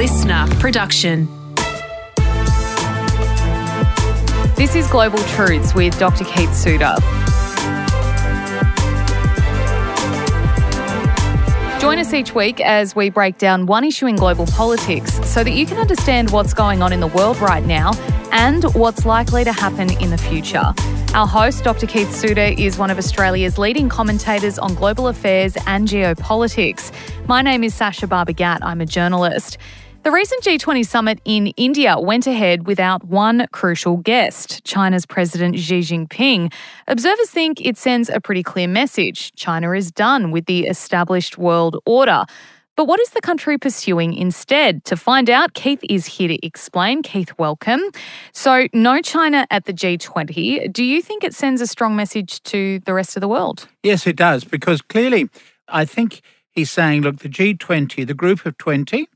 listener production. This is Global Truths with Dr. Keith Suter. Join us each week as we break down one issue in global politics so that you can understand what's going on in the world right now and what's likely to happen in the future. Our host, Dr. Keith Suter, is one of Australia's leading commentators on global affairs and geopolitics. My name is Sasha Barbagat. I'm a journalist. The recent G20 summit in India went ahead without one crucial guest, China's President Xi Jinping. Observers think it sends a pretty clear message. China is done with the established world order. But what is the country pursuing instead? To find out, Keith is here to explain. Keith, welcome. So, no China at the G20. Do you think it sends a strong message to the rest of the world? Yes, it does, because clearly I think he's saying, look, the G20, the group of 20,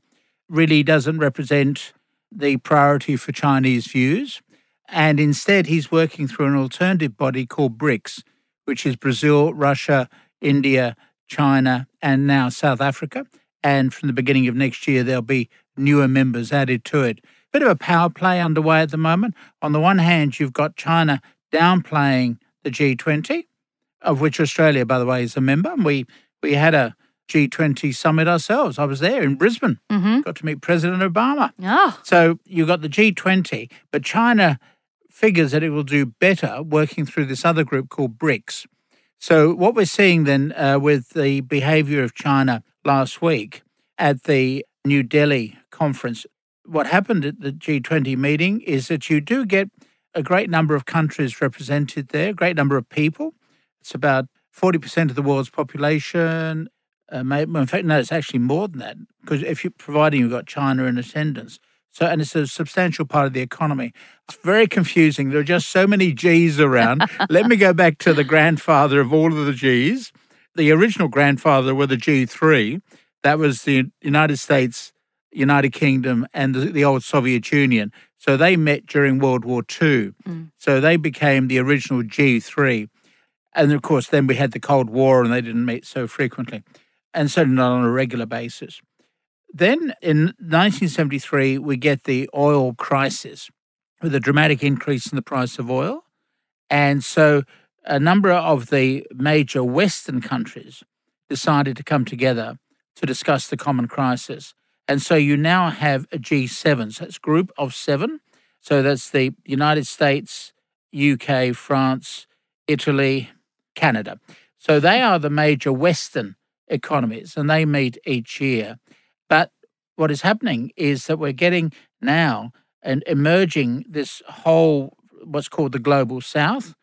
really doesn't represent the priority for Chinese views. And instead, he's working through an alternative body called BRICS, which is Brazil, Russia, India, China, and now South Africa. And from the beginning of next year, there'll be newer members added to it. Bit of a power play underway at the moment. On the one hand, you've got China downplaying the G20, of which Australia, by the way, is a member. And we, we had a G20 summit ourselves. I was there in Brisbane, mm-hmm. got to meet President Obama. Oh. So you've got the G20, but China figures that it will do better working through this other group called BRICS. So what we're seeing then uh, with the behavior of China last week at the New Delhi conference, what happened at the G20 meeting is that you do get a great number of countries represented there, a great number of people. It's about 40% of the world's population, uh, in fact, no, it's actually more than that because if you're providing you've got China in attendance, so and it's a substantial part of the economy. It's very confusing. There are just so many G's around. Let me go back to the grandfather of all of the G's. The original grandfather were the G3. That was the United States, United Kingdom, and the, the old Soviet Union. So they met during World War II. Mm. So they became the original G3. And of course, then we had the Cold War and they didn't meet so frequently and certainly not on a regular basis. Then in 1973, we get the oil crisis with a dramatic increase in the price of oil. And so a number of the major Western countries decided to come together to discuss the common crisis. And so you now have a G7. So it's group of seven. So that's the United States, UK, France, Italy, Canada. So they are the major Western economies, and they meet each year. But what is happening is that we're getting now and emerging this whole what's called the global south.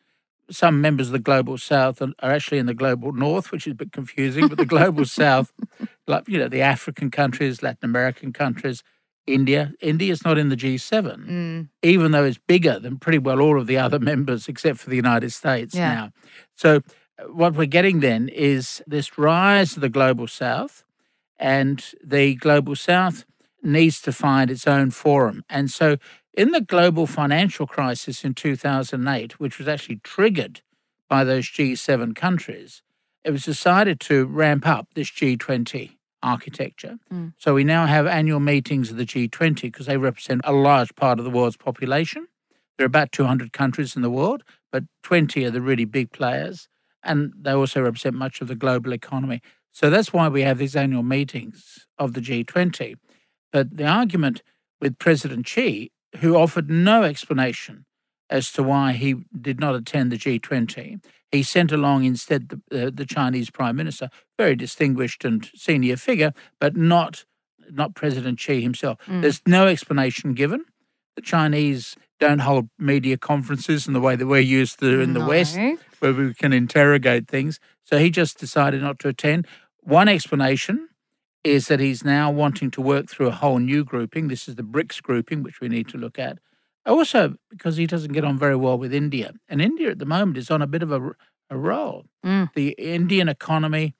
Some members of the global south are actually in the global north, which is a bit confusing. But the global south, like you know, the African countries, Latin American countries, India. India is not in the G7, mm. even though it's bigger than pretty well all of the other members, except for the United States yeah. now. So what we're getting then is this rise of the global south, and the global south needs to find its own forum. And so, in the global financial crisis in 2008, which was actually triggered by those G7 countries, it was decided to ramp up this G20 architecture. Mm. So we now have annual meetings of the G20 because they represent a large part of the world's population. There are about 200 countries in the world, but 20 are the really big players and they also represent much of the global economy. So that's why we have these annual meetings of the G20. But the argument with President Xi, who offered no explanation as to why he did not attend the G20, he sent along instead the, uh, the Chinese Prime Minister, very distinguished and senior figure, but not not President Xi himself. Mm. There's no explanation given. The Chinese don't hold media conferences in the way that we're used to in no. the West where we can interrogate things. So he just decided not to attend. One explanation is that he's now wanting to work through a whole new grouping. This is the BRICS grouping, which we need to look at. Also, because he doesn't get on very well with India. And India at the moment is on a bit of a, a roll. Mm. The Indian economy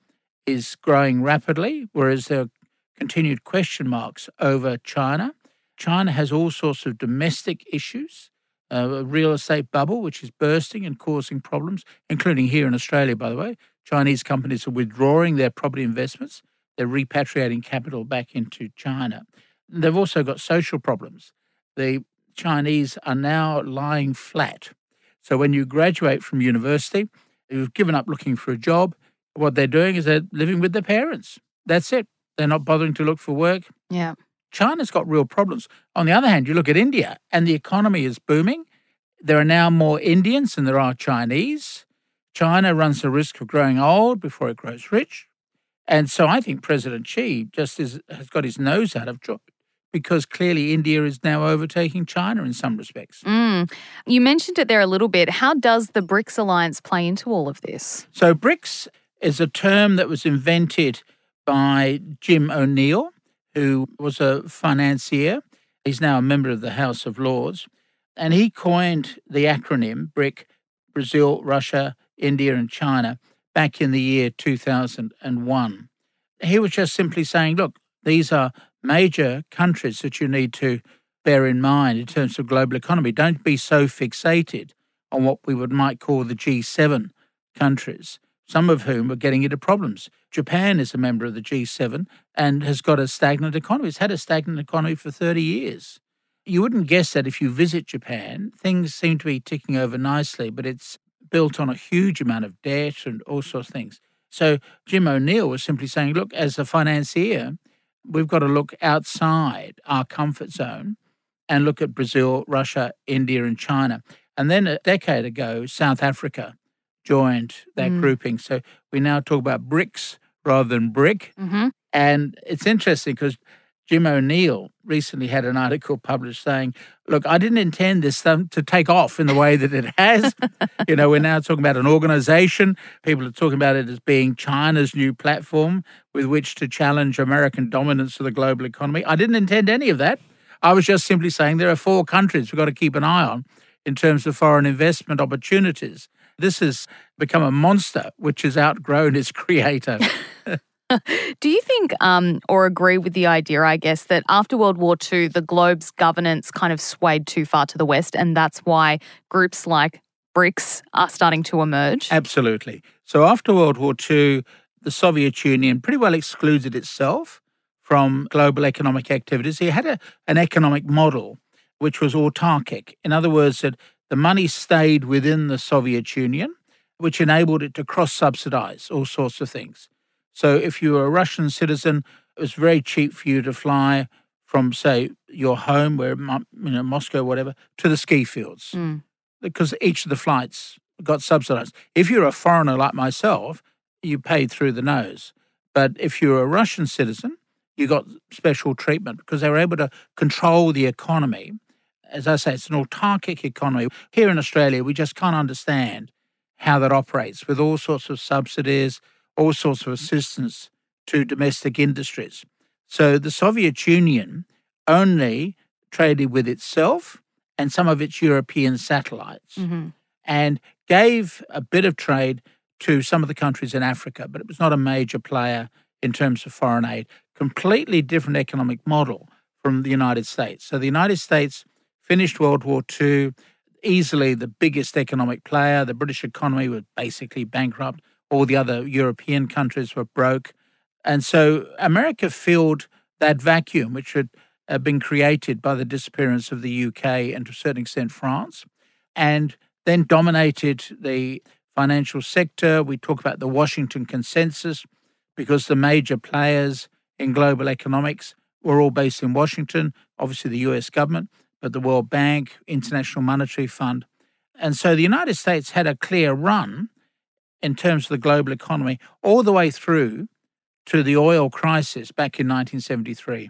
is growing rapidly, whereas there are continued question marks over China. China has all sorts of domestic issues a real estate bubble, which is bursting and causing problems, including here in Australia, by the way. Chinese companies are withdrawing their property investments, they're repatriating capital back into China. they've also got social problems. The Chinese are now lying flat. So when you graduate from university, you've given up looking for a job, what they're doing is they're living with their parents. That's it. They're not bothering to look for work. Yeah. China's got real problems. On the other hand, you look at India and the economy is booming. There are now more Indians than there are Chinese. China runs the risk of growing old before it grows rich. And so I think President Xi just is, has got his nose out of joint because clearly India is now overtaking China in some respects. Mm. You mentioned it there a little bit. How does the BRICS alliance play into all of this? So, BRICS is a term that was invented by Jim O'Neill, who was a financier. He's now a member of the House of Lords. And he coined the acronym BRIC Brazil, Russia, India, and China back in the year 2001. He was just simply saying, look, these are major countries that you need to bear in mind in terms of global economy. Don't be so fixated on what we would might call the G7 countries, some of whom are getting into problems. Japan is a member of the G7 and has got a stagnant economy. It's had a stagnant economy for 30 years. You wouldn't guess that if you visit Japan, things seem to be ticking over nicely, but it's built on a huge amount of debt and all sorts of things. So Jim O'Neill was simply saying, look, as a financier, we've got to look outside our comfort zone and look at Brazil, Russia, India, and China. And then a decade ago, South Africa joined that mm. grouping. So we now talk about BRICS rather than BRIC. Mm-hmm. And it's interesting because Jim O'Neill recently had an article published saying, Look, I didn't intend this to take off in the way that it has. you know, we're now talking about an organization. People are talking about it as being China's new platform with which to challenge American dominance of the global economy. I didn't intend any of that. I was just simply saying there are four countries we've got to keep an eye on in terms of foreign investment opportunities. This has become a monster which has outgrown its creator. Do you think um, or agree with the idea, I guess, that after World War II, the globe's governance kind of swayed too far to the West, and that's why groups like BRICS are starting to emerge? Absolutely. So after World War II, the Soviet Union pretty well excluded itself from global economic activities. It had a, an economic model which was autarkic. In other words, that the money stayed within the Soviet Union, which enabled it to cross subsidize all sorts of things. So if you were a Russian citizen, it was very cheap for you to fly from, say, your home, where you know Moscow, whatever, to the ski fields, mm. because each of the flights got subsidized. If you're a foreigner like myself, you paid through the nose. But if you're a Russian citizen, you got special treatment because they were able to control the economy. As I say, it's an autarkic economy. Here in Australia, we just can't understand how that operates with all sorts of subsidies, all sorts of assistance to domestic industries. So the Soviet Union only traded with itself and some of its European satellites mm-hmm. and gave a bit of trade to some of the countries in Africa, but it was not a major player in terms of foreign aid. Completely different economic model from the United States. So the United States finished World War II, easily the biggest economic player. The British economy was basically bankrupt all the other European countries were broke. And so America filled that vacuum, which had uh, been created by the disappearance of the UK and to a certain extent France, and then dominated the financial sector. We talk about the Washington Consensus because the major players in global economics were all based in Washington, obviously the US government, but the World Bank, International Monetary Fund. And so the United States had a clear run in terms of the global economy all the way through to the oil crisis back in 1973.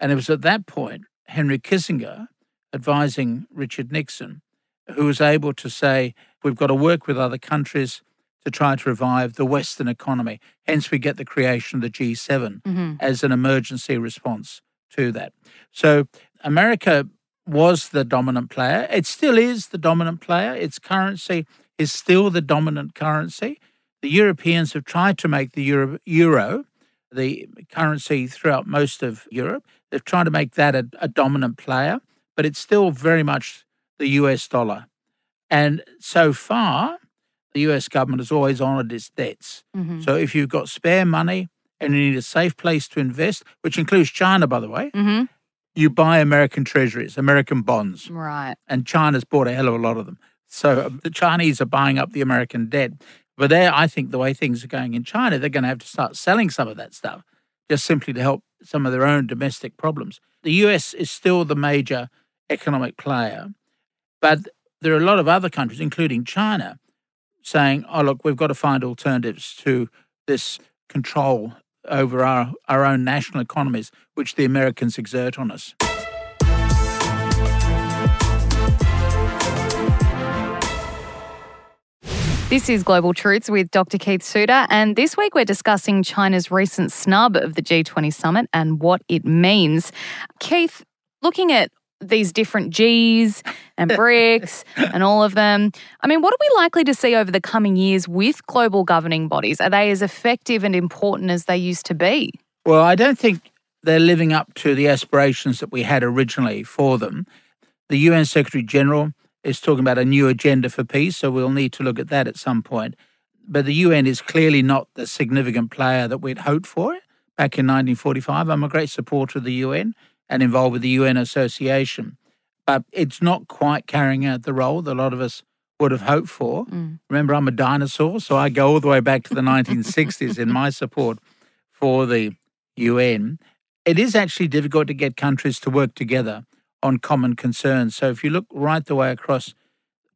And it was at that point Henry Kissinger, advising Richard Nixon, who was able to say, we've got to work with other countries to try to revive the Western economy. Hence, we get the creation of the G7 mm-hmm. as an emergency response to that. So, America was the dominant player. It still is the dominant player. Its currency is still the dominant currency. The Europeans have tried to make the euro, euro the currency throughout most of Europe. They've tried to make that a, a dominant player, but it's still very much the US dollar. And so far, the US government has always honoured its debts. Mm-hmm. So if you've got spare money, and you need a safe place to invest, which includes China, by the way, hmm you buy American treasuries, American bonds, Right. and China's bought a hell of a lot of them. So um, the Chinese are buying up the American debt. But there, I think the way things are going in China, they're going to have to start selling some of that stuff just simply to help some of their own domestic problems. The US is still the major economic player, but there are a lot of other countries, including China, saying, oh, look, we've got to find alternatives to this control over our, our own national economies, which the Americans exert on us. This is Global Truths with Dr. Keith Suter, and this week we're discussing China's recent snub of the G20 summit and what it means. Keith, looking at these different Gs and BRICS and all of them, I mean, what are we likely to see over the coming years with global governing bodies? Are they as effective and important as they used to be? Well, I don't think they're living up to the aspirations that we had originally for them. The UN Secretary General is talking about a new agenda for peace, so we'll need to look at that at some point. But the UN is clearly not the significant player that we'd hoped for back in 1945. I'm a great supporter of the UN and involved with the UN Association, but it's not quite carrying out the role that a lot of us would have hoped for. Mm. Remember, I'm a dinosaur, so I go all the way back to the 1960s in my support for the UN. It is actually difficult to get countries to work together on common concerns. So if you look right the way across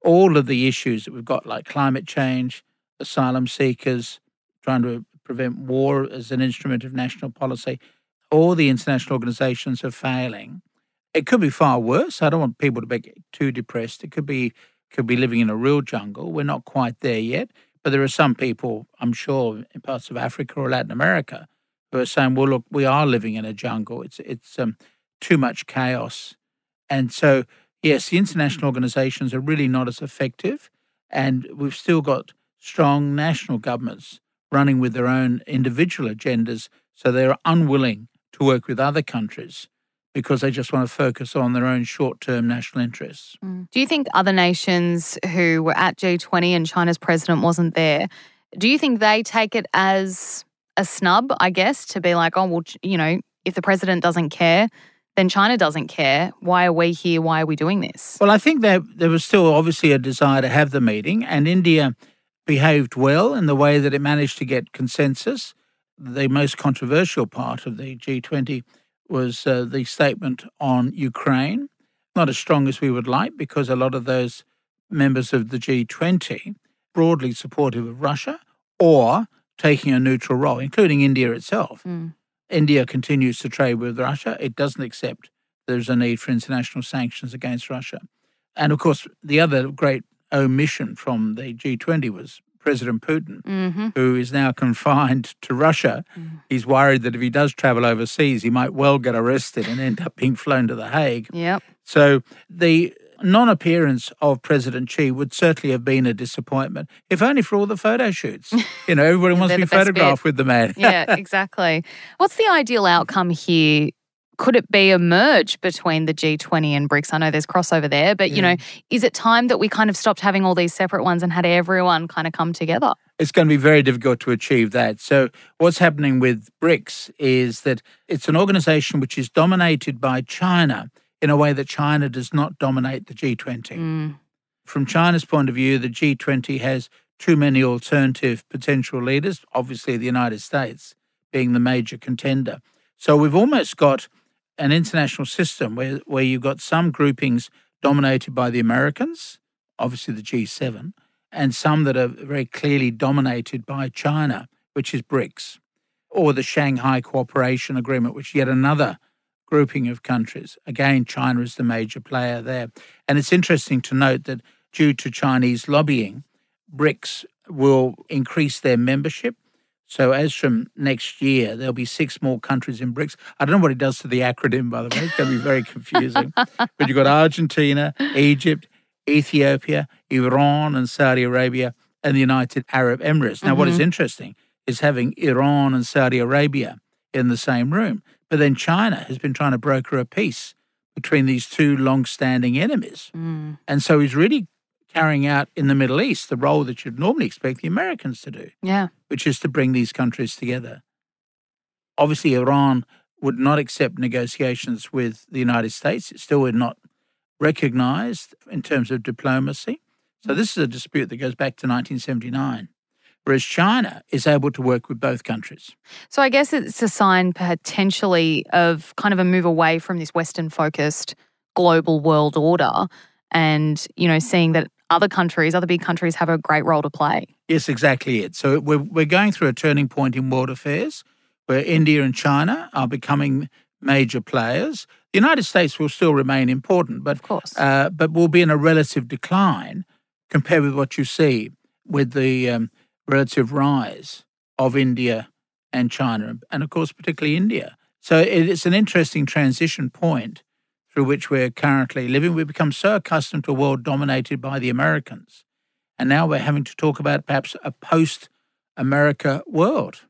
all of the issues that we've got, like climate change, asylum seekers, trying to prevent war as an instrument of national policy, all the international organizations are failing. It could be far worse. I don't want people to be too depressed. It could be could be living in a real jungle. We're not quite there yet, but there are some people, I'm sure, in parts of Africa or Latin America, who are saying, "Well, look, we are living in a jungle. It's it's um, too much chaos." And so, yes, the international organizations are really not as effective, and we've still got strong national governments running with their own individual agendas, so they're unwilling to work with other countries because they just want to focus on their own short term national interests. Mm. Do you think other nations who were at G20 and China's president wasn't there, do you think they take it as a snub, I guess, to be like, oh, well, you know, if the president doesn't care, then China doesn't care. Why are we here? Why are we doing this? Well, I think there, there was still obviously a desire to have the meeting, and India behaved well in the way that it managed to get consensus. The most controversial part of the G20 was uh, the statement on Ukraine. Not as strong as we would like because a lot of those members of the G20 broadly supportive of Russia or taking a neutral role, including India itself. Mm. India continues to trade with Russia. It doesn't accept there's a need for international sanctions against Russia. And of course, the other great omission from the G20 was President Putin, hmm who is now confined to Russia. Mm. He's worried that if he does travel overseas, he might well get arrested and end up being flown to The Hague. Yep. So the non appearance of President Xi would certainly have been a disappointment, if only for all the photo shoots. You know, everybody wants to be best bit. photographed with the man. Yeah, exactly. What's the ideal outcome here? Could it be a merge between the G20 and BRICS? I know there's crossover there, but you know, is it time that we kind of stopped having all these separate ones and had everyone kind of come together? it's going to be very difficult to achieve that. So, what's happening with BRICS is that it's an organization which is dominated by China in a way that China does not dominate the G20. Mm. From China's point of view, the G20 has too many alternative potential leaders, obviously, the United States being the major contender. So, we've almost got an international system where, where you've got some groupings dominated by the Americans, obviously the G7, and some that are very clearly dominated by China, which is BRICS, or the Shanghai Cooperation Agreement, which is yet another grouping of countries. Again, China is the major player there. And it's interesting to note that due to Chinese lobbying, BRICS will increase their membership. So, as from next year, there'll be six more countries in BRICS. I don't know what it does to the acronym, by the way. It's going to be very confusing. but you've got Argentina, Egypt, Ethiopia, Iran, and Saudi Arabia, and the United Arab Emirates. Now, what is interesting is having Iran and Saudi Arabia in the same room. But then China has been trying to broker a peace between these two long standing enemies. Mm. And so he's really carrying out in the Middle East the role that you'd normally expect the Americans to do, Yeah. Which is to bring these countries together. Obviously, Iran would not accept negotiations with the United States. It still would not recognized in terms of diplomacy. So mm. this is a dispute that goes back to 1979 whereas China is able to work with both countries. So I guess it's a sign potentially of kind of a move away from this Western focused global world order and, you know, seeing that other countries, other big countries have a great role to play. Yes, exactly it. So we're, we're going through a turning point in world affairs where India and China are becoming major players. The United States will still remain important, but of course, uh, but will be in a relative decline compared with what you see with the um, relative rise of India and China, and of course, particularly India. So it's an interesting transition point through which we're currently living. We've become so accustomed to a world dominated by the Americans. And now we're having to talk about perhaps a post America world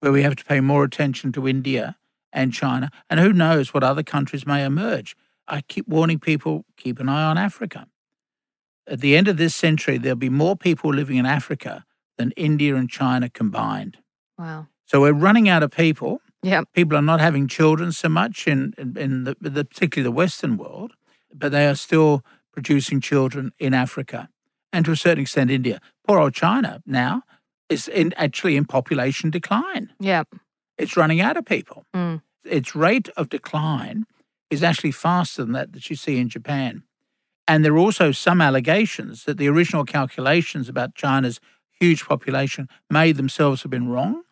where we have to pay more attention to India and China. And who knows what other countries may emerge. I keep warning people keep an eye on Africa. At the end of this century, there'll be more people living in Africa than India and China combined. Wow. So we're running out of people. Yeah. People are not having children so much in, in, in the, the, particularly the Western world, but they are still producing children in Africa and to a certain extent India. Poor old China now is in, actually in population decline. Yeah. It's running out of people. Mm. Its rate of decline is actually faster than that that you see in Japan. And there are also some allegations that the original calculations about China's huge population may themselves have been wrong.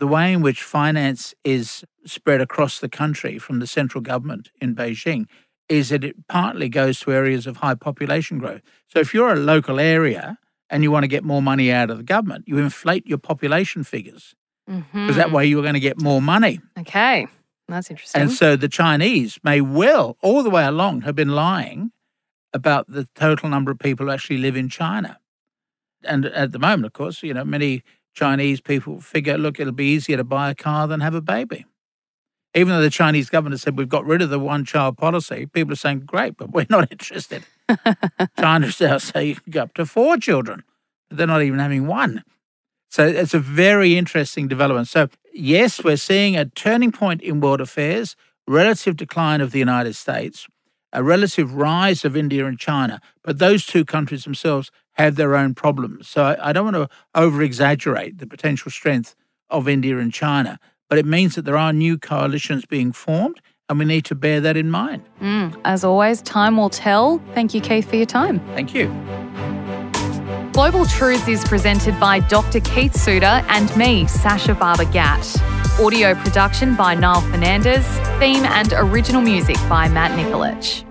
The way in which finance is spread across the country from the central government in Beijing is that it partly goes to areas of high population growth. So if you're a local area and you want to get more money out of the government, you inflate your population figures because mm-hmm. that way you're going to get more money. Okay, that's interesting. And so the Chinese may well, all the way along, have been lying about the total number of people who actually live in China and at the moment, of course, you know, many Chinese people figure, look, it'll be easier to buy a car than have a baby. Even though the Chinese government said we've got rid of the one child policy, people are saying, great, but we're not interested. China's now saying you can go up to four children. They're not even having one. So it's a very interesting development. So, yes, we're seeing a turning point in world affairs, relative decline of the United States, a relative rise of India and China, but those two countries themselves have their own problems. So I, I don't want to over exaggerate the potential strength of India and China, but it means that there are new coalitions being formed, and we need to bear that in mind. Mm, as always, time will tell. Thank you, Keith, for your time. Thank you. Global Truths is presented by Dr. Keith Suter and me, Sasha Barber Gatt. Audio production by Niall Fernandez. Theme and original music by Matt Nikolic.